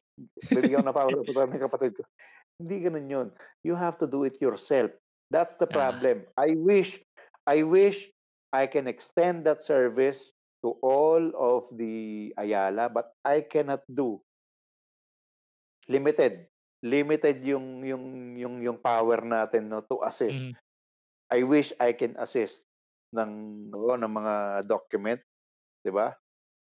Bibigyan ng power of attorney kapatid ko. Hindi ganun yun. You have to do it yourself. That's the problem. Uh, I wish, I wish I can extend that service to all of the Ayala, but I cannot do. Limited. Limited yung yung yung yung power natin no to assist. Mm-hmm. I wish I can assist ng no, ng mga document, 'di ba?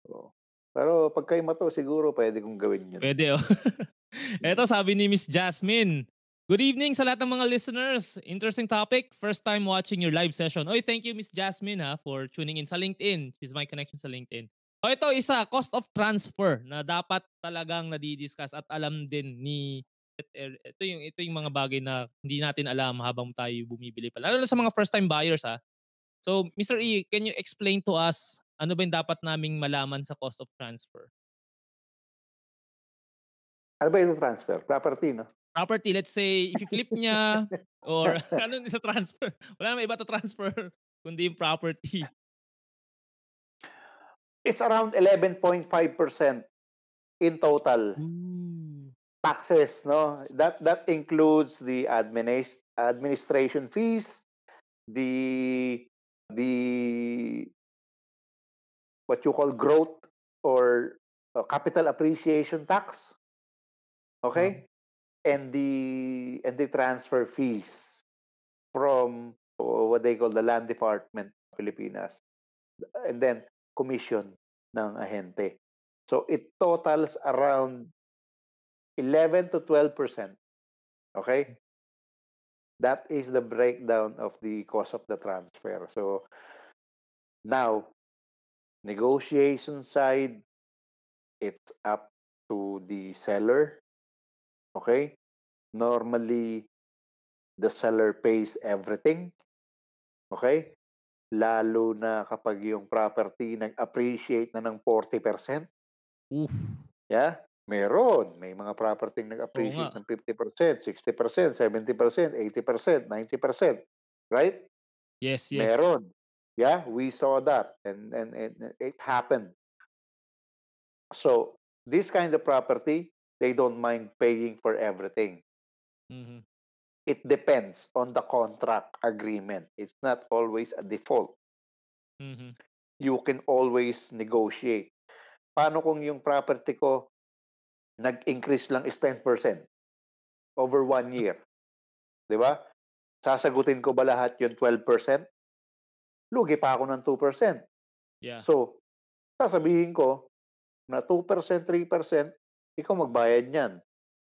So, pero pag kayo mato siguro pwede kong gawin 'yun. Pwede oh. Ito sabi ni Miss Jasmine, Good evening sa lahat ng mga listeners. Interesting topic. First time watching your live session. Oy, thank you Miss Jasmine ha for tuning in sa LinkedIn. She's my connection sa LinkedIn. O ito isa, cost of transfer na dapat talagang nadidiscuss at alam din ni ito yung ito yung mga bagay na hindi natin alam habang tayo bumibili pa. Lalo na sa mga first time buyers ha. So, Mr. E, can you explain to us ano ba yung dapat naming malaman sa cost of transfer? Ano ba yung transfer? Property, no? Property, let's say, if you-flip niya, or ano sa transfer? Wala naman iba to transfer, kundi yung property. It's around 11.5% in total. Ooh. taxes, no? That that includes the administ- administration fees, the the what you call growth or uh, capital appreciation tax. Okay? And the and the transfer fees from what they call the land department Pilipinas. And then commission ng ahente. So it totals around 11 to 12%. Okay? That is the breakdown of the cost of the transfer. So now, negotiation side, it's up to the seller. Okay? Normally, the seller pays everything. Okay? Lalo na kapag yung property nag-appreciate na ng 40%. Oof. Yeah? Meron. May mga property nag-appreciate ng 50%, 60%, 70%, 80%, 90%. Right? Yes, yes. Meron. Yeah, we saw that and, and, and it happened. So, this kind of property, they don't mind paying for everything. Mm-hmm. It depends on the contract agreement. It's not always a default. Mm-hmm. You can always negotiate. Paano kung yung property ko nag-increase lang is 10% over one year. Di ba? Sasagutin ko ba lahat yung 12%? Lugi pa ako ng 2%. Yeah. So, sasabihin ko na 2%, 3%, ikaw magbayad niyan.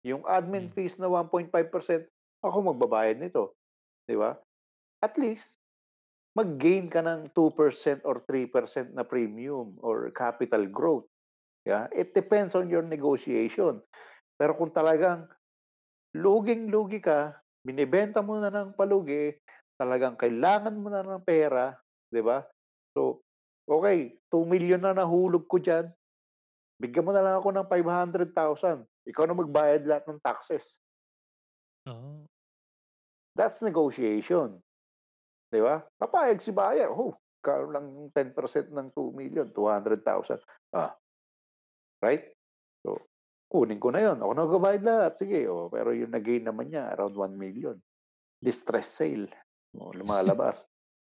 Yung admin Hmm. fees na 1.5%, ako magbabayad nito. Di ba? At least, mag-gain ka ng 2% or 3% na premium or capital growth. Yeah? It depends on your negotiation. Pero kung talagang luging-lugi ka, binibenta mo na ng palugi, talagang kailangan mo na ng pera, di ba? So, okay, 2 million na nahulog ko dyan, bigyan mo na lang ako ng 500,000. Ikaw na magbayad lahat ng taxes. Oh. That's negotiation. Di ba? Papayag si buyer. Oh, karoon lang 10% ng 2 million, 200,000. Ah. Right? So, kunin ko na yon. Ako na magbabayad lahat. Sige. Oh, pero yung nag-gain naman niya, around 1 million. Distress sale. Oh, lumalabas.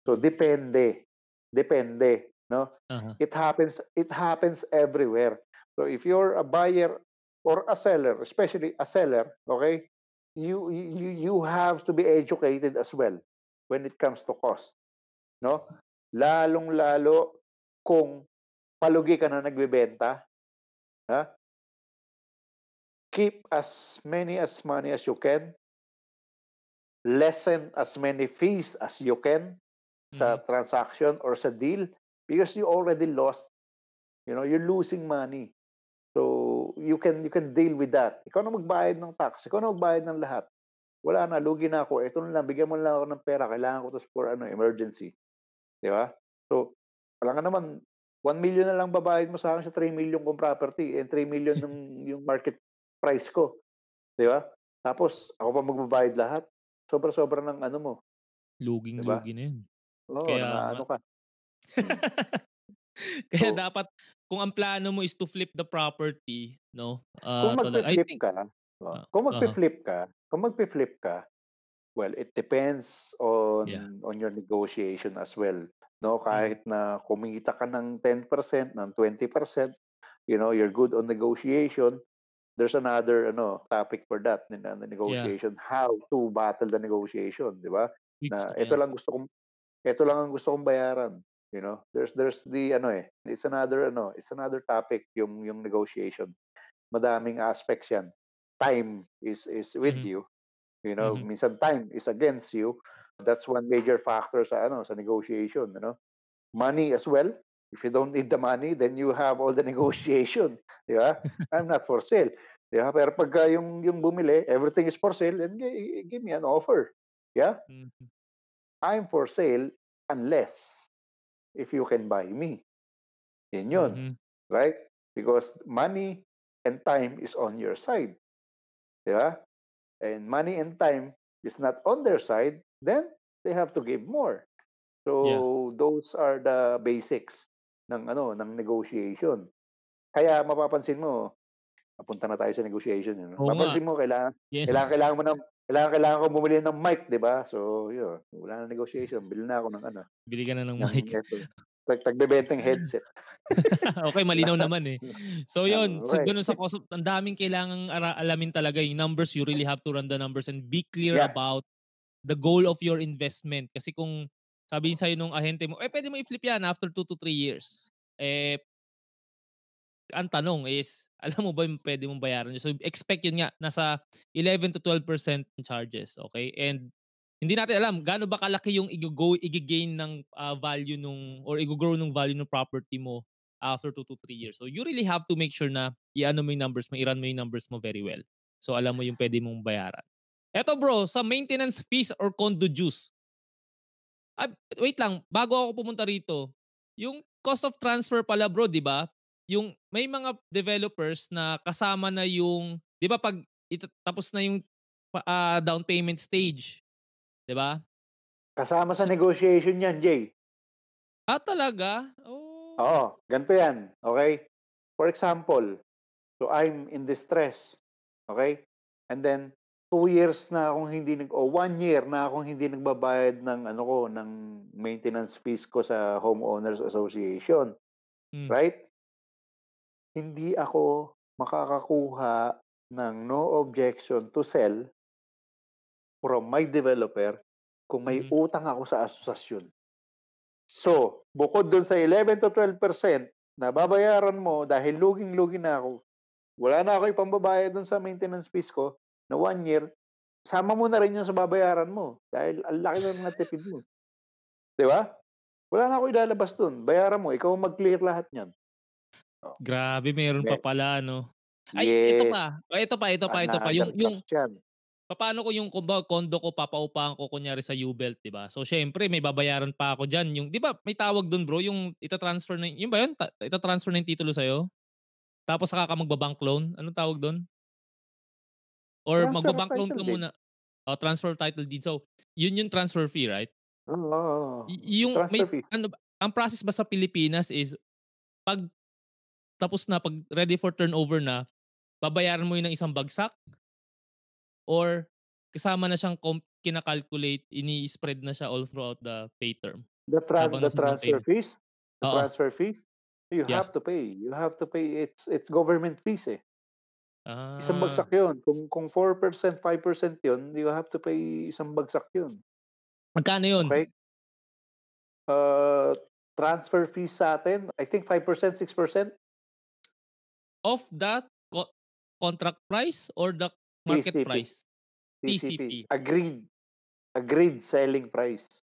So, depende. Depende. No? Uh-huh. It happens it happens everywhere. So if you're a buyer or a seller, especially a seller, okay? You you you have to be educated as well when it comes to cost. No? Lalong-lalo kung palugi ka na nagbebenta, ha? Keep as many as money as you can. Lessen as many fees as you can sa transaction or sa deal because you already lost you know you're losing money. So you can you can deal with that. Ikaw na magbayad ng tax ikaw na magbayad ng lahat. Wala na lugi na ako. Ito na lang bigyan mo lang ako ng pera kailangan ko to for ano emergency. Di ba? So wala nga naman 1 million na lang babayad mo sa akin sa 3 million kong property and 3 million ng yung market price ko. Di ba? Tapos ako pa magbabayad lahat. Sobra-sobra ng ano mo. Luging-lugi na yun. Oo, Kaya nga. ano ka Kaya So- dapat kung ang plano mo is to flip the property, no? Kung Ah, tala- I think ka, oh, Ah, kung aha. magpi-flip ka, kung magpi-flip ka, well, it depends on Yeah. on your negotiation as well. No, kahit na kumita ka ng 10%, ng 20%, you know, you're good on negotiation. There's another ano topic for that, in the negotiation, how to battle the negotiation, di ba? Na yeah. ito lang gusto kong ito lang ang gusto kong bayaran, you know. There's there's the ano eh, it's another ano, it's another topic yung yung negotiation. Madaming aspects 'yan. Time is is with Mhm. you. You know, Mhm. minsan time is against you. That's one major factor sa ano, sa negotiation, you know. Money as well. If you don't need the money, then you have all the negotiation, di ba? I'm not for sale. Di ba? Pero pagka yung yung bumili, everything is for sale, then gi- give me an offer. Yeah? Mhm. I'm for sale unless if you can buy me. Yun yun, Mhm. right? Because money and time is on your side. Di ba? And money and time is not on their side, then they have to give more. So those are the basics ng ano ng negotiation. Kaya mapapansin mo, napunta na tayo sa negotiation yun. Oo nga. Papansin mo kailangan Yes. kailangan kailangan mo ng kailangan kailangan ko bumili ng mic, 'di ba? So, yun, wala na negotiation, bili na ako ng ano, Bili ka na ng ng mic. tag tagbebenteng headset. okay, malinaw naman eh. So yun, so ganun sa cost ang daming kailangang ara- alamin talaga yung numbers, you really have to run the numbers and be clear Yeah. about the goal of your investment. Kasi kung sabihin sa'yo nung ahente mo, eh pwede mo i-flip yan after 2 to 3 years. Eh, ang tanong is, alam mo ba yung pwede mong bayaran? So expect yun nga, nasa 11 to 12% in charges, okay? And hindi natin alam gaano ba kalaki yung i-go i-gain ng ah, value nung or i-grow ng value ng property mo after 2 to 3 years. So you really have to make sure na i-ano mo yung numbers mo, i-run mo yung numbers mo very well. So alam mo yung pwede mong bayaran. Eto bro, sa maintenance fees or condo dues. Ah, wait lang, bago ako pumunta rito, yung cost of transfer pala bro, di ba? Yung may mga developers na kasama na yung, di ba pag tapos na yung pa- ah, down payment stage, di ba? Kasama sa negotiation 'yan, Jay. Ah, talaga? Oh. Oo, ganito 'yan, okay? For example, so I'm in distress, okay? And then two years na akong hindi nag o one year na akong hindi nagbabayad ng ano ko ng maintenance fees ko sa homeowners association, Mm. right? Hindi ako makakakuha ng no objection to sell from my developer kung may Mhm. utang ako sa asosasyon. So, bukod dun sa 11 to 12% na babayaran mo dahil luging-lugi na ako, wala na ako ipambabayad dun sa maintenance fees ko na one year, sama mo na rin yun sa babayaran mo dahil ang laki na ng tipid mo. Di ba? Wala na ako ilalabas dun. Bayaran mo. Ikaw mag-clear lahat niyan. Grabe, meron pa pala, no? Ay, ito Yes. pa. Ay, ito pa, ito pa, ito pa. Yung, yung, paano ko yung kumbaga, condo ko, papaupahan ko kunyari sa U-Belt, di ba? So, syempre, may babayaran pa ako dyan. Yung, di ba, may tawag dun, bro, yung itatransfer na, yung ba yun? Ta- itatransfer na yung titulo sa'yo? Tapos saka ka magbabank loan? Anong tawag dun? Or Transfer magbabank loan ka muna? Oh, transfer title deed. So, yun yung transfer fee, right? Oo. Y- yung may Transfer fees. ano ang process ba sa Pilipinas is pag tapos na pag ready for turnover na babayaran mo yun ng isang bagsak or kasama na siyang com- kinakalculate ini-spread na siya all throughout the pay term The, tra- the transfer payment. fees, the Oo. transfer fees, you Yeah. have to pay. You have to pay. It's it's government fees eh. ah Isang bagsak yun. Kung, kung 4%, 5% yun, you have to pay isang bagsak yun. magkano yun Okay? Uh, transfer fees sa atin, I think 5%, 6%. Of that co- contract price or the market TCP. price TCP. TCP. Agreed. Agreed selling price.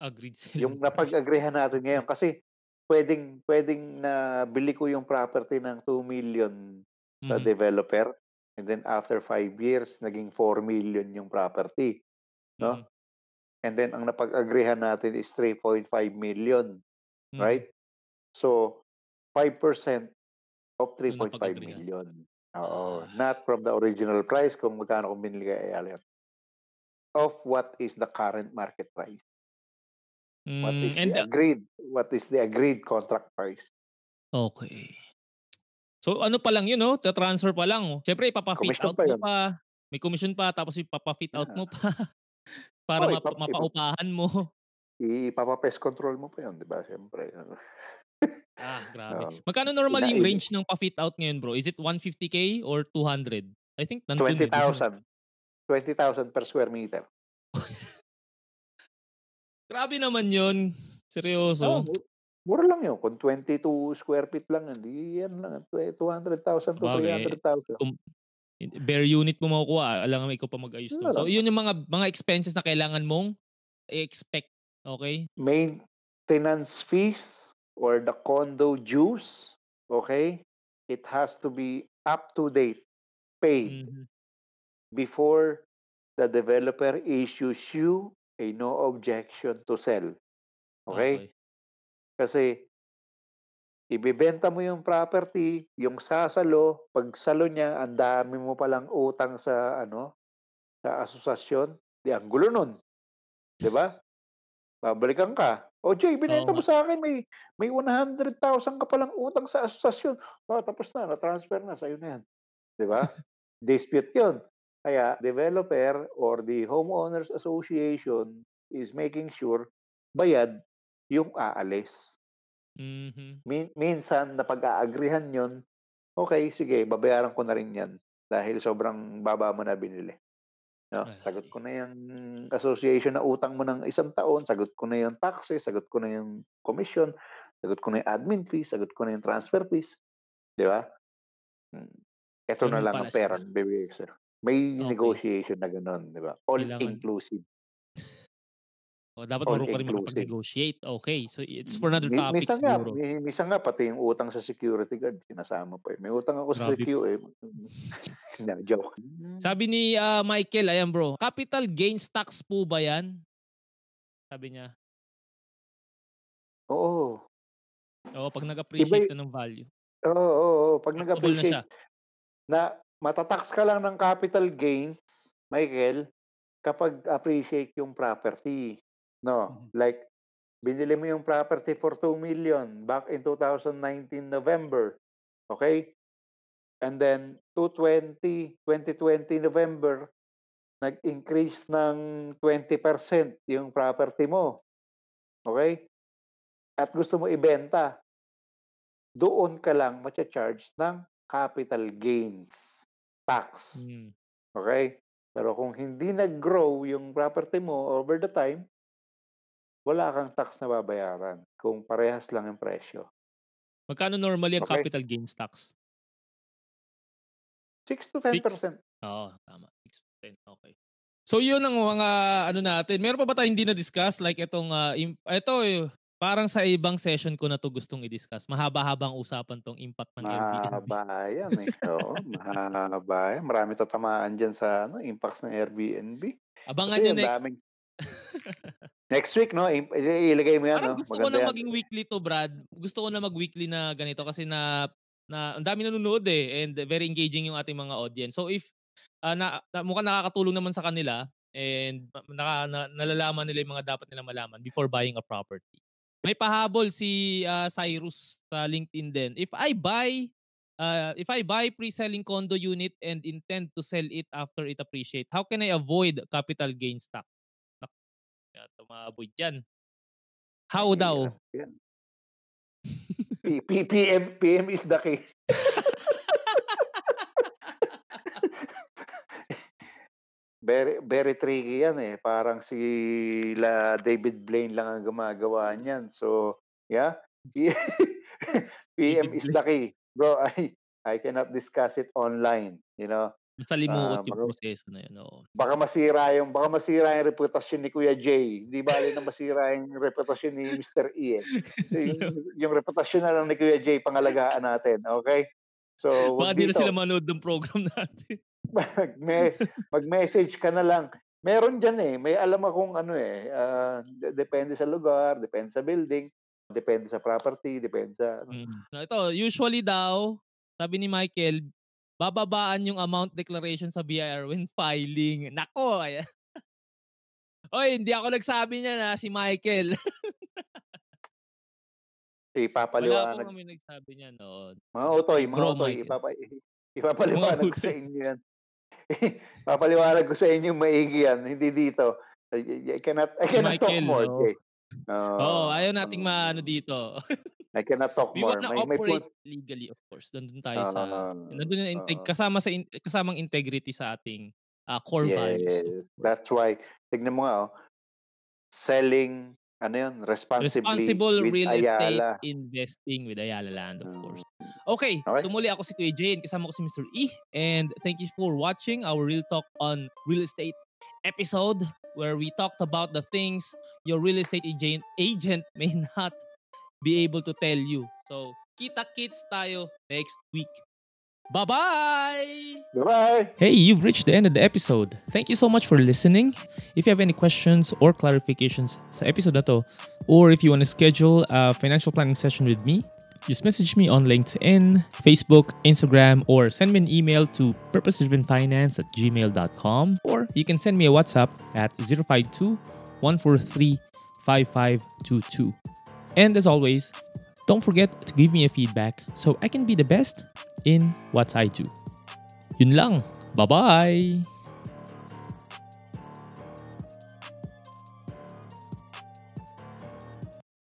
agreed Yung selling price. napag-agreehan natin ngayon. Kasi pwedeng, pwedeng na bili ko yung property ng 2 million sa Mhm. developer. And then after 5 years, naging 4 million yung property. no? Mhm. And then ang napag-agreehan natin is 3.5 million. Mhm. Right? So, 5% of 3.5 napag-agreean. million. Oo. Ah. Not from the original price kung magkano kung binili kay Elliot. Of what is the current market price. What Mm, is and the agreed? What is the agreed contract price? Okay. So ano pa lang yun, no? transfer pa lang. Oh. Siyempre, ipapa-fit Commission out pa mo yun. pa. May commission pa, tapos ipapa-fit out Yeah. mo pa. para Oh, ipap- ipap- mapaupahan mo. Ipapa-pest control mo pa yun, di ba? Siyempre. Ah, grabe. Oo. Magkano normal yung range ng pa-fit out ngayon, bro? Is it 150k or 200? I think nandun eh, di ba? 20,000. 20,000 per square meter. Grabe naman yun. Seryoso. Oh, mu- mura lang yun. Kung 22 square feet lang, hindi yan lang. 200,000 to Sabagay. 300,000. Kung bare unit mo makukuha, alam nga ikaw pa mag-ayos doon. So, yun yung mga mga expenses na kailangan mong i-expect. Okay? Maintenance fees or the condo dues, okay? It has to be up to date, paid Mhm. before the developer issues you a no objection to sell. Okay? Kasi ibebenta mo yung property, yung sasalo, pag salo niya, ang dami mo palang utang sa ano, sa asosasyon, di ang gulo nun. 'Di ba? Babalikan ka. O Jay, binenta Oo mo sa akin, may may 100,000 ka palang utang sa asosasyon. Oh, tapos na, na-transfer na, sa'yo na yan. 'di ba? Dispute 'yun. Kaya developer or the homeowners association is making sure bayad yung aalis. Mhm. Min- minsan napag-aagrihan 'yon. Okay, sige, babayaran ko na rin 'yan dahil sobrang baba mo na binili. No, I sagot see. ko na yung association na utang mo ng isang taon, sagot ko na yung taxes, sagot ko na yung commission, sagot ko na yung admin fees, sagot ko na yung transfer fees. 'Di ba? Hmm. Ito na Ganun lang pala ang pera ko sa'yo. May Okay. negotiation na gano'n, 'di ba? All Kailangan inclusive. Oh, dapat marunong ka rin makapag-negotiate. Okay, so it's for another Mi topic minsan nga, siguro. minsan nga pati yung utang sa security guard sinasama pa, eh. May utang ako sa Grabe. secu, eh. Hindi, joke. Sabi ni, ah, Michael, ayan bro, capital gains tax po ba 'yan? Sabi niya. Oo. Oo, 'pag nag-appreciate na ng value. Oo, oo, oo. 'Pag Taxable na siya. nag-appreciate na mata-tax ka lang ng capital gains, Michael, kapag appreciate yung property, 'no? Mhm. Like, binili mo yung property for 2 million back in 2019 November, okey? And then 2020 2020 November, nag-increase ng 20% yung property mo, okey? At gusto mo ibenta. Doon ka lang macha-charge ng capital gains tax, Hmm. okey? Pero kung hindi nag-grow yung property mo over the time wala kang tax na babayaran kung parehas lang yung presyo. Magkano normally ang Okey. capital gains tax? 6 to 6? 10%. Oo, tama. 6 to 10, okey. So yun ang mga ano natin. Meron pa ba tayong hindi na-discuss like itong, ah, im ito, eh, parang sa ibang session ko na 'to gustong i-discuss. Mahaba-habang usapan 'tong impact ng Airbnb. Mahaba yan, eh. Oo, mahaba yan. Marami tatamaan diyan sa ano, impacts ng Airbnb. Abangan Kasi niyo ang next daming next week 'no, i ilagay mo yan Parang 'no, gusto ko maganda na yan. maging weekly 'to, Brad. Gusto ko na mag-weekly na ganito kasi na na ang daming nanonood, eh, and very engaging yung ating mga audience. So if, ah, na na mukhang nakakatulong naman sa kanila and naka na nalalaman nila yung mga dapat nilang malaman before buying a property. May pahabol si, ah, Cyrus sa LinkedIn din. If I buy, ah, if I buy pre-selling condo unit and intend to sell it after it appreciate, how can I avoid capital gains tax? Naku, yata ma-avoid yan. How daw? P P PM PM is the key. Very very tricky yan, eh. Parang sila David Blaine lang ang gumagawa niyan. So, yeah, PM is the key. Bro, I I cannot discuss it online, you know? Masalimuot Ah, yung baka proseso na yun, oo. baka masira yung baka masira yung reputasyon ni Kuya Jay. Hindi bale na masira yung reputasyon ni Mr. E, eh. Kasi yung yung reputasyon na lang ni Kuya Jay pangalagaan natin, okey? So, Baka wag di na dito. sila manood ng program natin. Mag-me mag-message ka na lang. Meron diyan, eh, may alam akong ano, eh, de depende sa lugar, depende sa building, depende sa property, depende sa ano. Mm. Ito, usually daw, sabi ni Michael, bababaan yung amount declaration sa BIR when filing. Nako, ayan. Oy, hindi ako nagsabi niyan, ah, si Michael. Wala po Ipapaliwanag kami nagsabi niyan, oo. Mga utoy, mga Bro utoy, ipapa ipapaliwanag ko sa inyo yan. Ipapaliwanag ko sa inyo maigi yan, hindi dito. I cannot I cannot talk Michael, more, oo. Jay. Oo, Oo, ayaw nating um, maano dito. I cannot talk We more. wanna May may operate point legally, of course. Nandun tayo sa Ah, nandun yung integ oo. kasama sa in kasamang integrity sa ating, ah, core values, Yes, course. that's why tignan mo nga, oh, selling ano yun, responsibly Responsible with real estate Ayala. investing with Ayala Land, of course. Mm. Okay, so muli ako si Kuya Jay and kasama ko si Mr. E. And thank you for watching our Real Talk on Real Estate episode where we talked about the things your real estate agent agent may not be able to tell you. So, kita-kits tayo next week. Bye-bye! Bye-bye! Hey, you've reached the end of the episode. Thank you so much for listening. If you have any questions or clarifications sa episode na to, or if you want to schedule a financial planning session with me, just message me on LinkedIn, Facebook, Instagram, or send me an email to purposedrivenfinance at gmail.com, or you can send me a WhatsApp at 052 143 5522. And as always, don't forget to give me a feedback so I can be the best in what I do. Yun lang. Bye-bye!